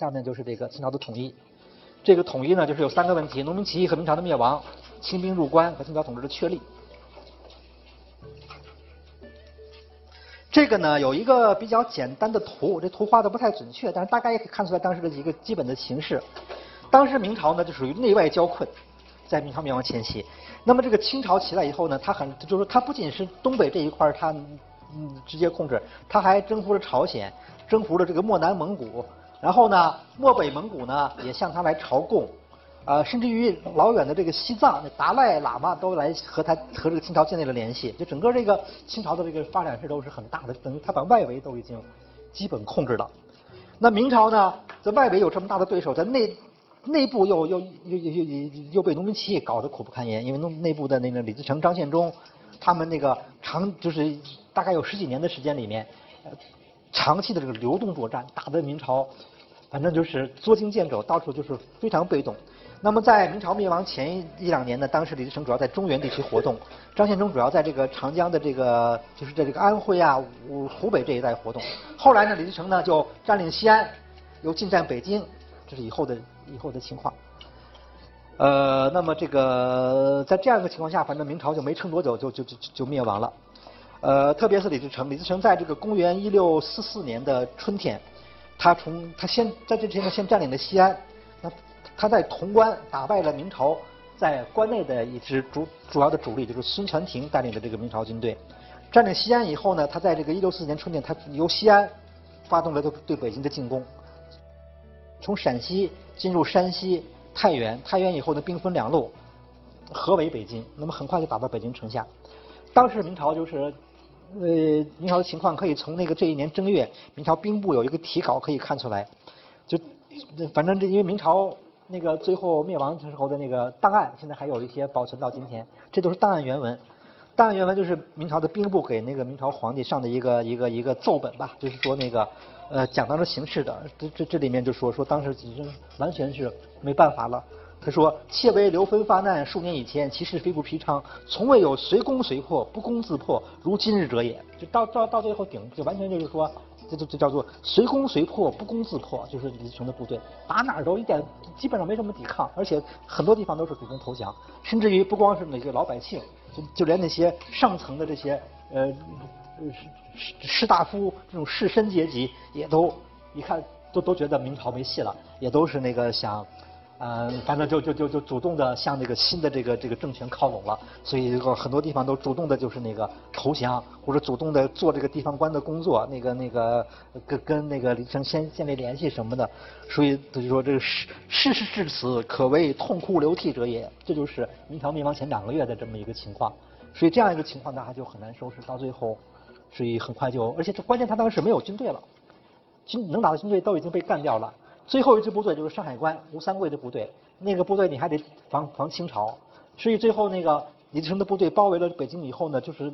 下面就是这个清朝的统一。这个统一呢，就是有三个问题：农民起义和明朝的灭亡、清兵入关和清朝统治的确立。这个呢，有一个比较简单的图，这图画的不太准确，但是大概也可以看出来当时的一个基本的形势。当时明朝呢，就属于内外交困，在明朝灭亡前夕。那么这个清朝起来以后呢，它很就是说，它不仅是东北这一块儿，它嗯直接控制，它还征服了朝鲜，征服了这个漠南蒙古，然后呢，漠北蒙古呢也向他来朝贡。呃，甚至于老远的这个西藏，那达赖喇嘛都来和他和这个清朝建立了联系，就整个这个清朝的这个发展势头是很大的，等于他把外围都已经基本控制了。那明朝呢，在外围有这么大的对手，在内内部又又又又又又被农民起义搞得苦不堪言，因为内内部的那个李自成、张献忠，他们那个长就是大概有十几年的时间里面，长期的这个流动作战，打得明朝反正就是捉襟见肘，到处就是非常被动。那么在明朝灭亡前一两年呢，当时李自成主要在中原地区活动，张献忠主要在这个长江的这个就是在这个安徽啊、湖湖北这一带活动。后来呢，李自成呢就占领西安，又进占北京，这是以后的以后的情况。呃，那么这个在这样一个情况下，反正明朝就没撑多久就就就就灭亡了。呃，特别是李自成，李自成在这个公元一六四四年的春天，他从他先在这之前呢先占领了西安。那他在潼关打败了明朝在关内的一支主主要的主力，就是孙传庭带领的这个明朝军队。占领西安以后呢，他在这个一六四年春天，他由西安发动了对对北京的进攻，从陕西进入山西太原，太原以后呢兵分两路，合围北京。那么很快就打到北京城下。当时明朝就是，呃，明朝的情况可以从那个这一年正月，明朝兵部有一个提稿可以看出来，就反正这因为明朝。那个最后灭亡的时候的那个档案，现在还有一些保存到今天。这都是档案原文，档案原文就是明朝的兵部给那个明朝皇帝上的一个一个一个奏本吧，就是说那个呃讲当时形势的。这这这里面就说说当时已经完全是没办法了。他说：“妾为刘芬发难数年以前，其事非不平常，从未有随攻随破，不攻自破，如今日者也。”就到到到最后顶，就完全就是说。这就这叫做随攻随破，不攻自破，就是李自成的部队打哪儿都一点基本上没什么抵抗，而且很多地方都是主动投降，甚至于不光是那些老百姓，就就连那些上层的这些呃士士大夫这种士绅阶级，也都一看都都觉得明朝没戏了，也都是那个想。嗯，反正就就就就主动的向那个新的这个这个政权靠拢了，所以这个很多地方都主动的就是那个投降，或者主动的做这个地方官的工作，那个那个跟跟那个李自成先建立联系什么的，所以他就说这个事事事至此，可谓痛哭流涕者也。这就是明朝灭亡前两个月的这么一个情况，所以这样一个情况，大家就很难收拾，到最后，所以很快就，而且关键他当时没有军队了，军能打的军队都已经被干掉了。最后一支部队就是山海关吴三桂的部队，那个部队你还得防防清朝，所以最后那个李自成的部队包围了北京以后呢，就是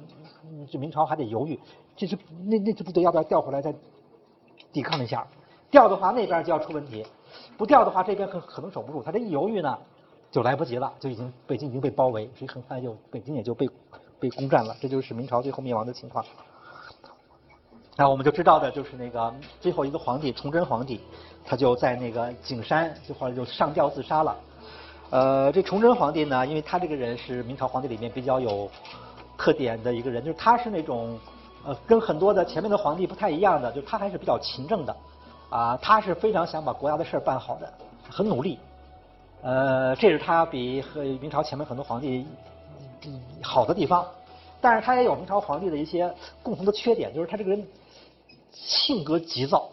这明朝还得犹豫，这支那那支部队要不要调回来再抵抗一下？调的话那边就要出问题，不调的话这边可可能守不住。他这一犹豫呢，就来不及了，就已经北京已经被包围，所以很快就北京也就被被攻占了。这就是明朝最后灭亡的情况。那我们就知道的就是那个最后一个皇帝崇祯皇帝。他就在那个景山，就后来就上吊自杀了。呃，这崇祯皇帝呢，因为他这个人是明朝皇帝里面比较有特点的一个人，就是他是那种呃跟很多的前面的皇帝不太一样的，就他还是比较勤政的啊，他是非常想把国家的事儿办好的，很努力。呃，这是他比和明朝前面很多皇帝好的地方，但是他也有明朝皇帝的一些共同的缺点，就是他这个人性格急躁。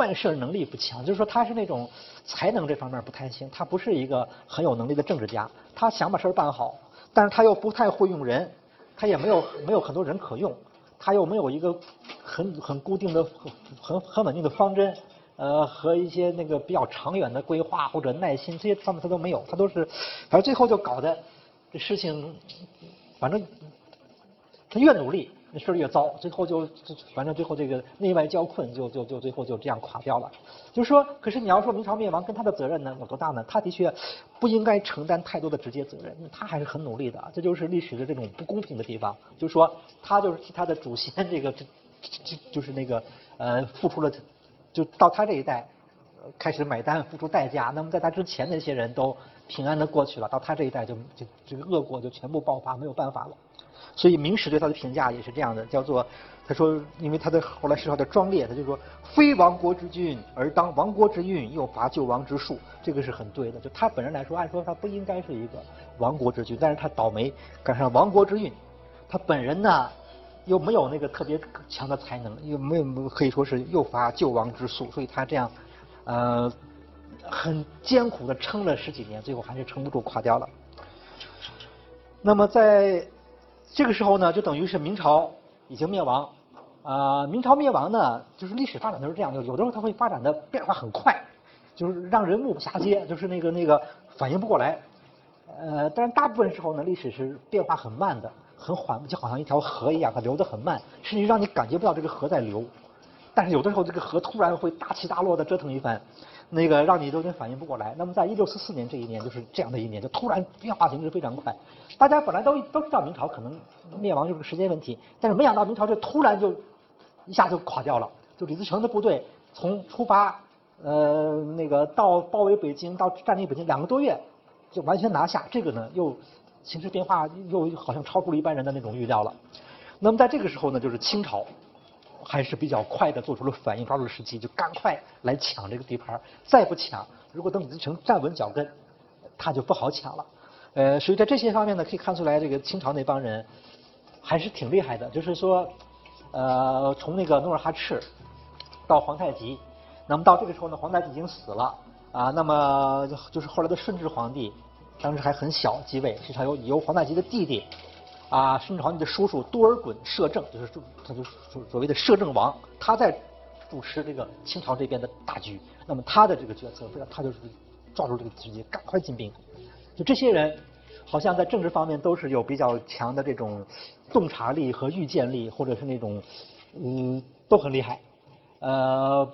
办事能力不强，就是说他是那种才能这方面不太行，他不是一个很有能力的政治家。他想把事儿办好，但是他又不太会用人，他也没有没有很多人可用，他又没有一个很很固定的、很很稳定的方针，呃，和一些那个比较长远的规划或者耐心这些方面他都没有，他都是，反正最后就搞得这事情，反正他越努力。那事儿越糟，最后就就反正最后这个内外交困，就就就最后就这样垮掉了。就是说，可是你要说明朝灭亡跟他的责任呢有多大呢？他的确不应该承担太多的直接责任，他还是很努力的。这就是历史的这种不公平的地方。就是说，他就是替他的祖先这个这这就是那个呃付出了，就到他这一代开始买单，付出代价。那么在他之前那些人都平安的过去了，到他这一代就就这个恶果就全部爆发，没有办法了。所以明史对他的评价也是这样的，叫做他说，因为他的后来史上的壮烈，他就说非亡国之君而当亡国之运，又伐救亡之术，这个是很对的。就他本人来说，按说他不应该是一个亡国之君，但是他倒霉赶上亡国之运。他本人呢？又没有那个特别强的才能，又没有可以说是又伐救亡之术，所以他这样，呃，很艰苦的撑了十几年，最后还是撑不住垮掉了。那么在这个时候呢，就等于是明朝已经灭亡。啊，明朝灭亡呢，就是历史发展都是这样，就有的时候它会发展的变化很快，就是让人目不暇接，就是那个那个反应不过来。呃，但是大部分时候呢，历史是变化很慢的。很缓，就好像一条河一样，它流得很慢，甚至让你感觉不到这个河在流。但是有的时候，这个河突然会大起大落的折腾一番，那个让你都有点反应不过来。那么，在一六四四年这一年，就是这样的一年，就突然变化形势非常快。大家本来都都知道明朝可能灭亡就是个时间问题，但是没想到明朝这突然就一下就垮掉了。就李自成的部队从出发，呃，那个到包围北京，到占领北京两个多月，就完全拿下。这个呢，又。形势变化又好像超出了一般人的那种预料了。那么在这个时候呢，就是清朝还是比较快的做出了反应，抓住时机就赶快来抢这个地盘。再不抢，如果等李自成站稳脚跟，他就不好抢了。呃，所以在这些方面呢，可以看出来这个清朝那帮人还是挺厉害的。就是说，呃，从那个努尔哈赤到皇太极，那么到这个时候呢，皇太极已经死了啊。那么就是后来的顺治皇帝。当时还很小继位，实际上由由皇太极的弟弟，啊，顺治皇帝的叔叔多尔衮摄政，就是他就所所谓的摄政王，他在主持这个清朝这边的大局。那么他的这个决策，非常他就是抓住这个时机，赶快进兵。就这些人，好像在政治方面都是有比较强的这种洞察力和预见力，或者是那种嗯都很厉害。呃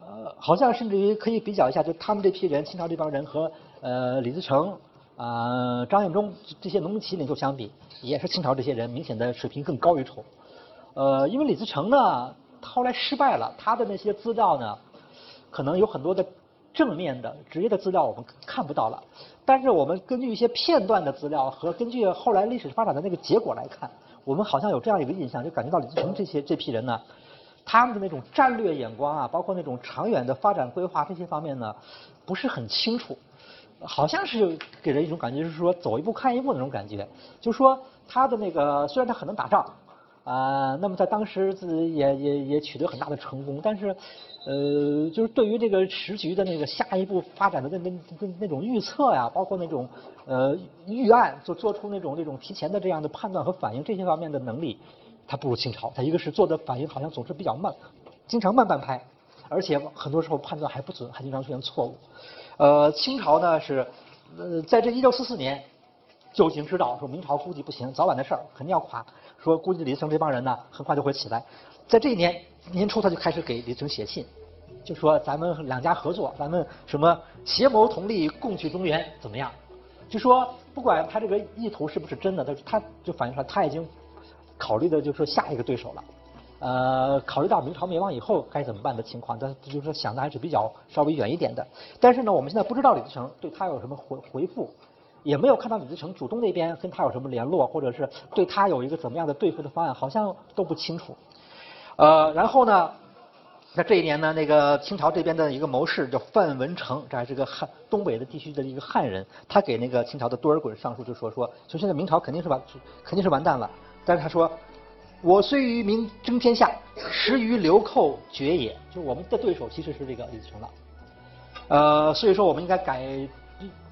呃，好像甚至于可以比较一下，就他们这批人，清朝这帮人和呃李自成。啊，张献忠这些农民起义领袖相比，也是清朝这些人明显的水平更高一筹。呃，因为李自成呢，后来失败了，他的那些资料呢，可能有很多的正面的、直接的资料我们看不到了。但是我们根据一些片段的资料和根据后来历史发展的那个结果来看，我们好像有这样一个印象，就感觉到李自成这些这批人呢，他们的那种战略眼光啊，包括那种长远的发展规划这些方面呢，不是很清楚。好像是给人一种感觉，是说走一步看一步那种感觉。就是说他的那个虽然他很能打仗，啊，那么在当时自也也也取得很大的成功，但是，呃，就是对于这个时局的那个下一步发展的那那那那种预测呀，包括那种呃预案，做做出那种那种提前的这样的判断和反应这些方面的能力，他不如清朝。他一个是做的反应好像总是比较慢，经常慢半拍，而且很多时候判断还不准，还经常出现错误。呃，清朝呢是，呃，在这一六四四年就已经知道说明朝估计不行，早晚的事儿肯定要垮。说估计李自成这帮人呢很快就会起来。在这一年年初，他就开始给李自成写信，就说咱们两家合作，咱们什么协谋同力，共取中原，怎么样？就说不管他这个意图是不是真的，他他就反映出来他已经考虑的就是说下一个对手了。呃，考虑到明朝灭亡以后该怎么办的情况，但就是想的还是比较稍微远一点的。但是呢，我们现在不知道李自成对他有什么回回复，也没有看到李自成主动那边跟他有什么联络，或者是对他有一个怎么样的对付的方案，好像都不清楚。呃，然后呢，那这一年呢，那个清朝这边的一个谋士叫范文成，这还是个汉东北的地区的一个汉人，他给那个清朝的多尔衮上书就说说，说现在明朝肯定是完，肯定是完蛋了。但是他说。我虽与民争天下，实与流寇决也。就我们的对手其实是这个李自成了，呃，所以说我们应该改，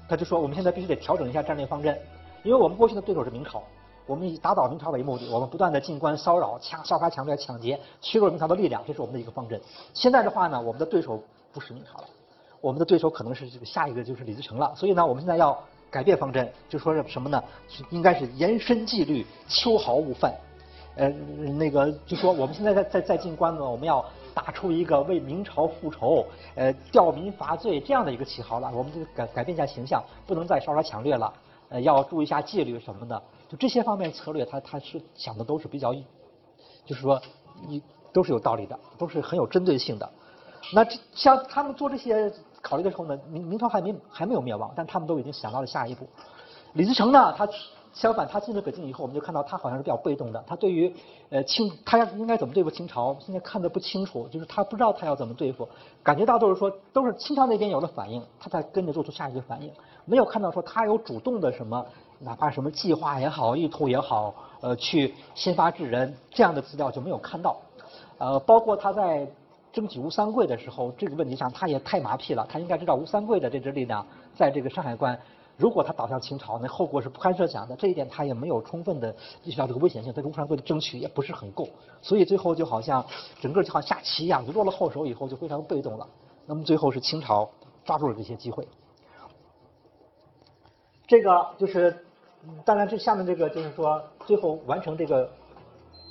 他就说我们现在必须得调整一下战略方针，因为我们过去的对手是明朝，我们以打倒明朝为目的，我们不断的进关骚扰、抢、烧杀抢掠、抢劫，削弱明朝的力量，这是我们的一个方针。现在的话呢，我们的对手不是明朝了，我们的对手可能是这个下一个就是李自成了。所以呢，我们现在要改变方针，就说是什么呢？应该是严深纪律，秋毫无犯。呃，那个就说我们现在在在在进关呢，我们要打出一个为明朝复仇、呃吊民伐罪这样的一个旗号了。我们就改改变一下形象，不能再烧杀抢掠了。呃，要注意一下纪律什么的。就这些方面策略，他他是想的都是比较，就是说，一都是有道理的，都是很有针对性的。那这像他们做这些考虑的时候呢，明明朝还没还没有灭亡，但他们都已经想到了下一步。李自成呢，他相反，他进了北京以后，我们就看到他好像是比较被动的。他对于呃清，他要应该怎么对付清朝，现在看得不清楚，就是他不知道他要怎么对付，感觉到都是说都是清朝那边有了反应，他才跟着做出下一个反应，没有看到说他有主动的什么，哪怕什么计划也好，意图也好，呃，去先发制人这样的资料就没有看到。呃，包括他在争取吴三桂的时候，这个问题上他也太麻痹了，他应该知道吴三桂的这支力量在这个山海关。如果他倒向清朝，那后果是不堪设想的。这一点他也没有充分的意识到这个危险性，对吴三桂的争取也不是很够，所以最后就好像整个就像下棋一样，就落了后手以后就非常被动了。那么最后是清朝抓住了这些机会。这个就是，当然这下面这个就是说，最后完成这个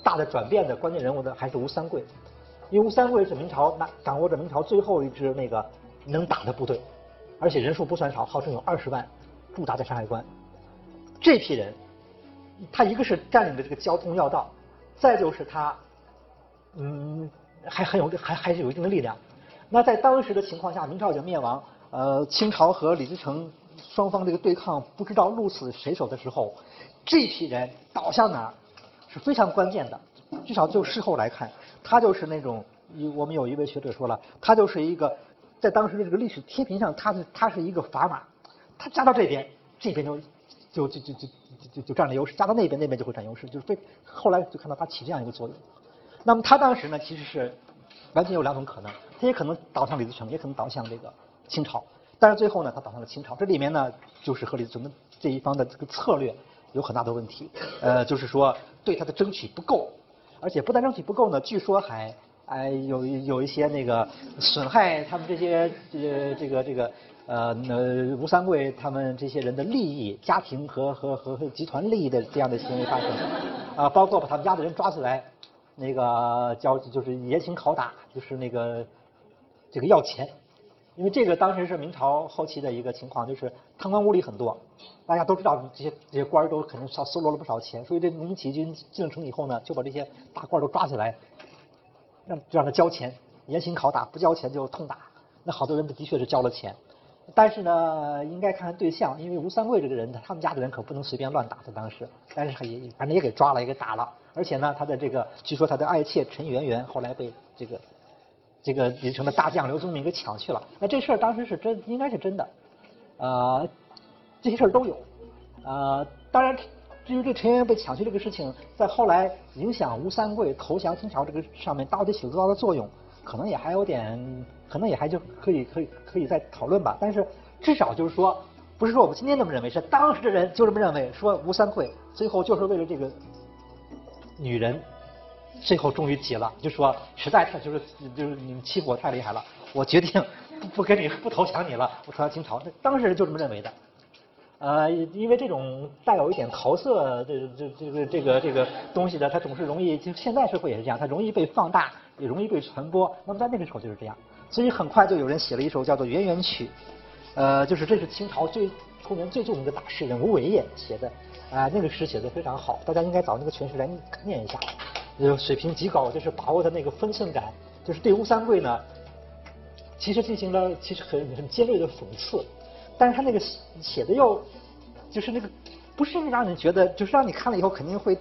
大的转变的关键人物的还是吴三桂，因为吴三桂是明朝那掌握着明朝最后一支那个能打的部队，而且人数不算少，号称有二十万。驻扎在山海关，这批人，他一个是占领的这个交通要道，再就是他，嗯，还很有还还是有一定的力量。那在当时的情况下，明朝已经灭亡，呃，清朝和李自成双方这个对抗不知道鹿死谁手的时候，这批人倒向哪儿是非常关键的。至少就事后来看，他就是那种，我们有一位学者说了，他就是一个在当时的这个历史天平上，他是他是一个砝码。他加到这边，这边就就就就就就就占了优势；加到那边，那边就会占优势。就是非后来就看到他起这样一个作用。那么他当时呢，其实是完全有两种可能，他也可能倒向李自成，也可能倒向这个清朝。但是最后呢，他倒向了清朝。这里面呢，就是和李自成这一方的这个策略有很大的问题。呃，就是说对他的争取不够，而且不但争取不够呢，据说还哎有有一些那个损害他们这些呃这个这个。呃，那吴三桂他们这些人的利益、家庭和和和集团利益的这样的行为发生，啊，包括把他们家的人抓起来，那个叫就是严刑拷打，就是那个这个要钱，因为这个当时是明朝后期的一个情况，就是贪官污吏很多，大家都知道这些这些官儿都肯定收搜罗了不少钱，所以这明起义军进了城以后呢，就把这些大官都抓起来，让让他交钱，严刑拷打，不交钱就痛打，那好多人的确是交了钱。但是呢，应该看看对象，因为吴三桂这个人，他们家的人可不能随便乱打。他当时，但是也反正也给抓了，也给打了。而且呢，他的这个，据说他的爱妾陈圆圆后来被这个这个李成的大将刘宗敏给抢去了。那这事儿当时是真，应该是真的。呃，这些事儿都有。呃，当然，至于这陈圆圆被抢去这个事情，在后来影响吴三桂投降清朝这个上面到底起了多大的作用，可能也还有点。可能也还就可以可以可以再讨论吧，但是至少就是说，不是说我们今天这么认为，是当时的人就这么认为，说吴三桂最后就是为了这个女人，最后终于急了，就说实在是就是就是你们欺负我太厉害了，我决定不跟你不投降你了，我投降清朝。那当时人就这么认为的，呃，因为这种带有一点桃色这这这个这个这个东西的，它总是容易，就现在社会也是这样，它容易被放大，也容易被传播。那么在那个时候就是这样。所以很快就有人写了一首叫做《圆圆曲》，呃，就是这是清朝最出名最著名的大诗人吴伟业写的，啊，那个诗写的非常好，大家应该找那个全诗来念一下，呃，水平极高，就是把握的那个分寸感，就是对吴三桂呢，其实进行了其实很很尖锐的讽刺，但是他那个写的又就是那个不是让你觉得，就是让你看了以后肯定会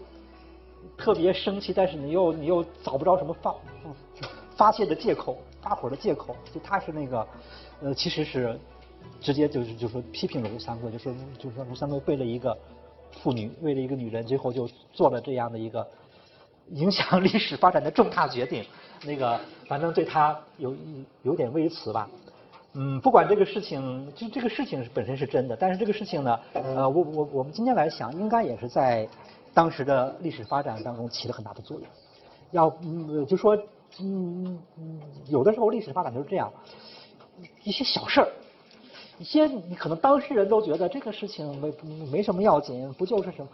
特别生气，但是你又你又找不着什么发发泄的借口。发火的借口，就他是那个，呃，其实是直接就是就说批评了吴三桂，就说就说吴三桂为了一个妇女，为了一个女人，最后就做了这样的一个 影响历史发展的重大决定。那个反正对他有有点微词吧。嗯，不管这个事情，就这个事情本身是真的，但是这个事情呢，呃，我我我们今天来想，应该也是在当时的历史发展当中起了很大的作用。要嗯，就说。嗯嗯，有的时候历史发展就是这样，一些小事儿，一些你可能当事人都觉得这个事情没没什么要紧，不就是什么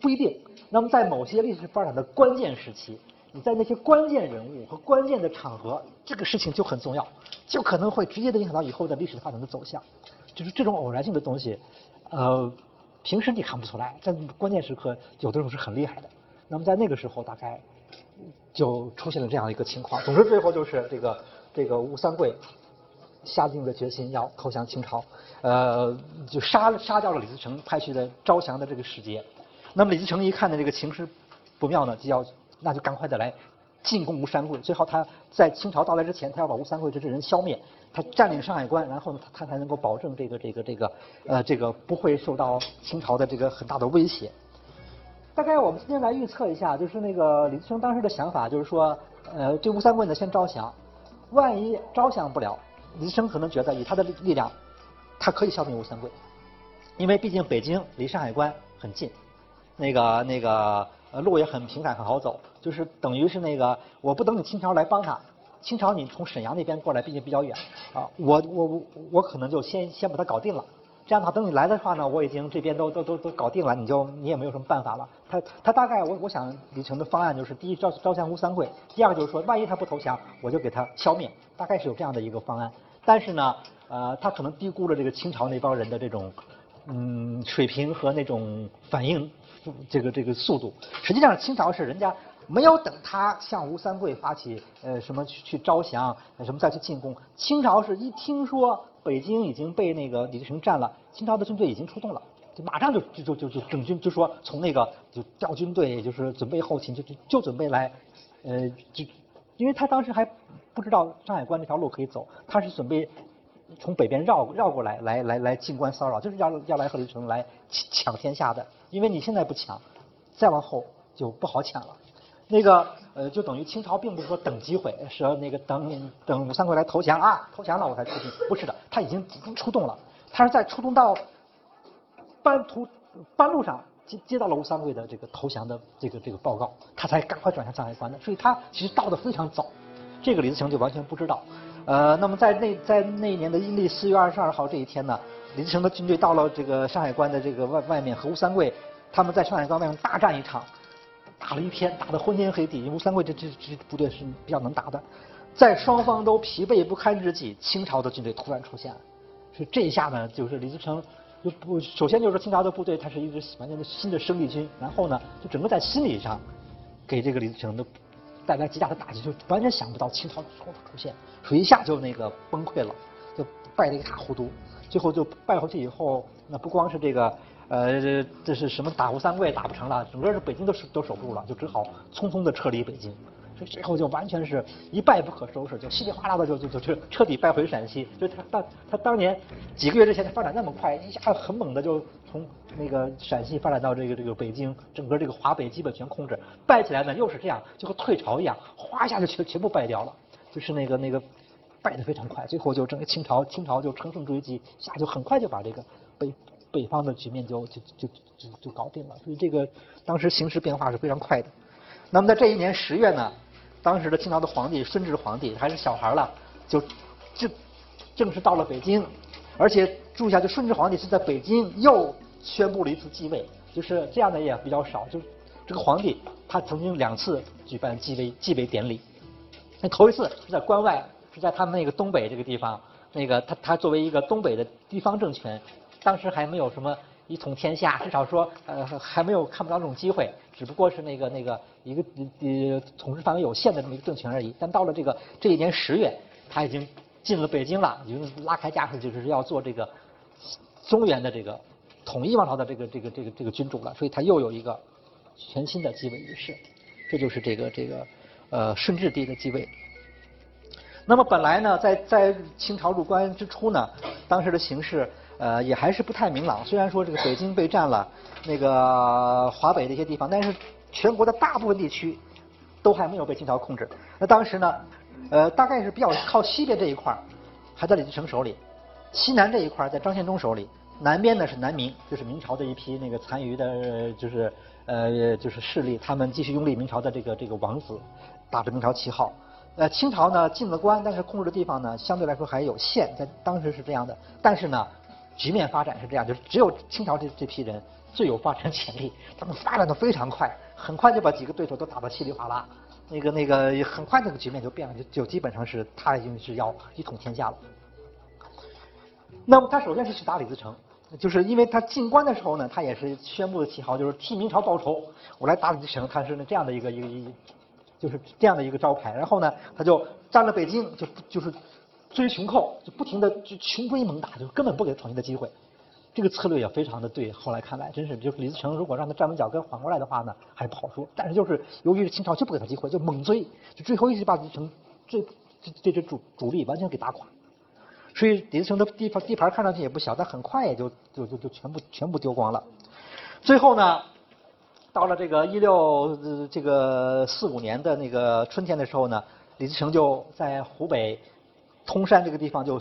不一定。那么在某些历史发展的关键时期，你在那些关键人物和关键的场合，这个事情就很重要，就可能会直接的影响到以后的历史发展的走向。就是这种偶然性的东西，呃，平时你看不出来，在关键时刻有的时候是很厉害的。那么在那个时候，大概。就出现了这样一个情况。总之，最后就是这个这个吴三桂下定了决心要投降清朝，呃，就杀杀掉了李自成派去的招降的这个使节。那么李自成一看呢这个情势不妙呢，就要那就赶快的来进攻吴三桂。最后他在清朝到来之前，他要把吴三桂这这人消灭，他占领上海关，然后呢他才能够保证这个这个这个呃这个不会受到清朝的这个很大的威胁。大概我们今天来预测一下，就是那个李自成当时的想法，就是说，呃，对吴三桂呢先招降，万一招降不了，李自成可能觉得以他的力量，他可以消灭吴三桂，因为毕竟北京离上海关很近，那个那个呃路也很平坦很好走，就是等于是那个我不等你清朝来帮他，清朝你从沈阳那边过来毕竟比较远啊，我我我可能就先先把他搞定了。这样的话，等你来的话呢，我已经这边都都都都搞定了，你就你也没有什么办法了。他他大概我我想李成的方案就是：第一招招降吴三桂，第二个就是说，万一他不投降，我就给他消灭。大概是有这样的一个方案。但是呢，呃，他可能低估了这个清朝那帮人的这种嗯水平和那种反应这个这个速度。实际上，清朝是人家没有等他向吴三桂发起呃什么去去招降，什么再去进攻。清朝是一听说。北京已经被那个李自成占了，清朝的军队已经出动了，就马上就就就就就整军，就说从那个就调军队，也就是准备后勤，就就就准备来，呃，就因为他当时还不知道上海关这条路可以走，他是准备从北边绕绕过来，来来来进关骚扰，就是要要来和李自成来抢天下的，因为你现在不抢，再往后就不好抢了。那个呃，就等于清朝并不是说等机会，说那个等等吴三桂来投降啊，投降了我才出兵，不是的，他已经已经出动了，他是在出动到半途半路上接接到了吴三桂的这个投降的这个这个报告，他才赶快转向上海关的，所以他其实到的非常早，这个李自成就完全不知道。呃，那么在那在那一年的阴历四月二十二号这一天呢，李自成的军队到了这个上海关的这个外外面，和吴三桂他们在上海关外面大战一场。打了一天，打得昏天黑地。吴三桂这这这部队是比较能打的，在双方都疲惫不堪之际，清朝的军队突然出现了。所以这一下呢，就是李自成就不首先就是清朝的部队，它是一支完全的新的生力军。然后呢，就整个在心理上给这个李自成的带来极大的打击，就完全想不到清朝突然出现，所以一下就那个崩溃了，就败得一塌糊涂。最后就败回去以后，那不光是这个。呃，这是什么打吴三桂打不成了，整个是北京都守都守不住了，就只好匆匆的撤离北京，所以最后就完全是一败不可收拾，就稀里哗啦的就就就彻底败回陕西。就他当他当年几个月之前他发展那么快，一下子很猛的就从那个陕西发展到这个这个北京，整个这个华北基本全控制。败起来呢又是这样，就和退潮一样，哗一下就全全部败掉了，就是那个那个败得非常快，最后就整个清朝清朝就乘胜追击，下就很快就把这个北。北方的局面就就就就就搞定了，所以这个当时形势变化是非常快的。那么在这一年十月呢，当时的清朝的皇帝顺治皇帝还是小孩了，就就正式到了北京，而且注意一下，就顺治皇帝是在北京又宣布了一次继位，就是这样的也比较少，就这个皇帝他曾经两次举办继位继位典礼，那头一次是在关外，是在他们那个东北这个地方，那个他他作为一个东北的地方政权。当时还没有什么一统天下，至少说呃还没有看不到这种机会，只不过是那个那个一个呃统治范围有限的这么一个政权而已。但到了这个这一年十月，他已经进了北京了，已经拉开架势，就是要做这个中原的这个统一王朝的这个这个这个这个君主了。所以他又有一个全新的继位仪式，这就是这个这个呃顺治帝的继位。那么本来呢，在在清朝入关之初呢，当时的形势。呃，也还是不太明朗。虽然说这个北京被占了，那个华北的一些地方，但是全国的大部分地区都还没有被清朝控制。那当时呢，呃，大概是比较靠西边这一块还在李自成手里；西南这一块在张献忠手里；南边呢是南明，就是明朝的一批那个残余的，就是呃，就是势力，他们继续拥立明朝的这个这个王子，打着明朝旗号。呃，清朝呢进了关，但是控制的地方呢相对来说还有限，在当时是这样的。但是呢。局面发展是这样，就是只有清朝这这批人最有发展潜力，他们发展的非常快，很快就把几个对手都打得稀里哗啦，那个那个很快那个局面就变了，就就基本上是他已经是要一统天下了。那么他首先是去打李自成，就是因为他进关的时候呢，他也是宣布的旗号，就是替明朝报仇，我来打李自成，他是这样的一个一个一，就是这样的一个招牌。然后呢，他就占了北京，就就是追穷寇，就不停的就穷追猛打，就根本不给他闯新的机会。这个策略也非常的对。后来看来，真是就是李自成如果让他站稳脚跟缓过来的话呢，还不好说。但是就是由于清朝就不给他机会，就猛追，就最后一直把李自成这这这支主主力完全给打垮。所以李自成的地盘地盘看上去也不小，但很快也就就就就全部全部丢光了。最后呢，到了这个一六这个四五年的那个春天的时候呢，李自成就在湖北通山这个地方就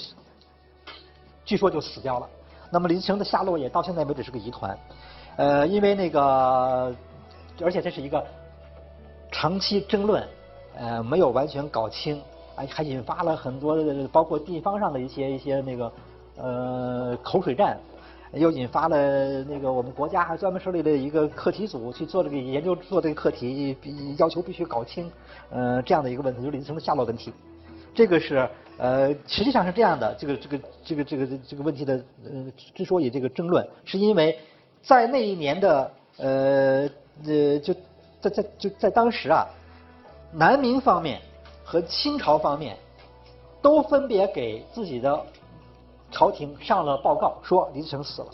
据说就死掉了。那么李自成的下落也到现在为止是个疑团，呃，因为那个，而且这是一个长期争论，呃，没有完全搞清，还还引发了很多包括地方上的一些一些那个呃口水战，又引发了那个我们国家还专门设立了一个课题组去做这个研究，做这个课题，要求必须搞清，呃，这样的一个问题，就是李自成的下落问题。这个是呃，实际上是这样的，这个这个这个这个这个问题的呃，之所以这个争论，是因为在那一年的呃呃，就在在就在当时啊，南明方面和清朝方面都分别给自己的朝廷上了报告，说李自成死了。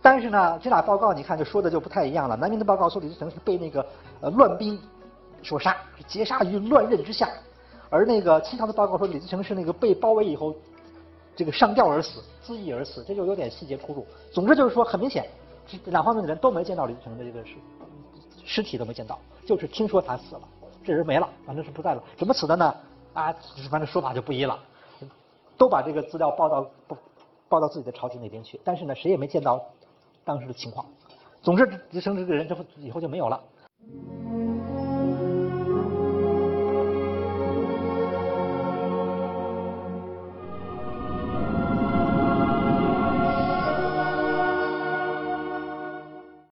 但是呢，这俩报告你看就说的就不太一样了。南明的报告说李自成是被那个呃乱兵所杀，劫杀于乱刃之下。而那个清朝的报告说，李自成是那个被包围以后，这个上吊而死，自缢而死，这就有点细节出入。总之就是说，很明显，这两方面的人都没见到李自成的这个尸尸体都没见到，就是听说他死了，这人没了，反正是不在了。怎么死的呢？啊，反正说法就不一了，都把这个资料报到报到自己的朝廷那边去，但是呢，谁也没见到当时的情况。总之，李自成这个人之后以后就没有了。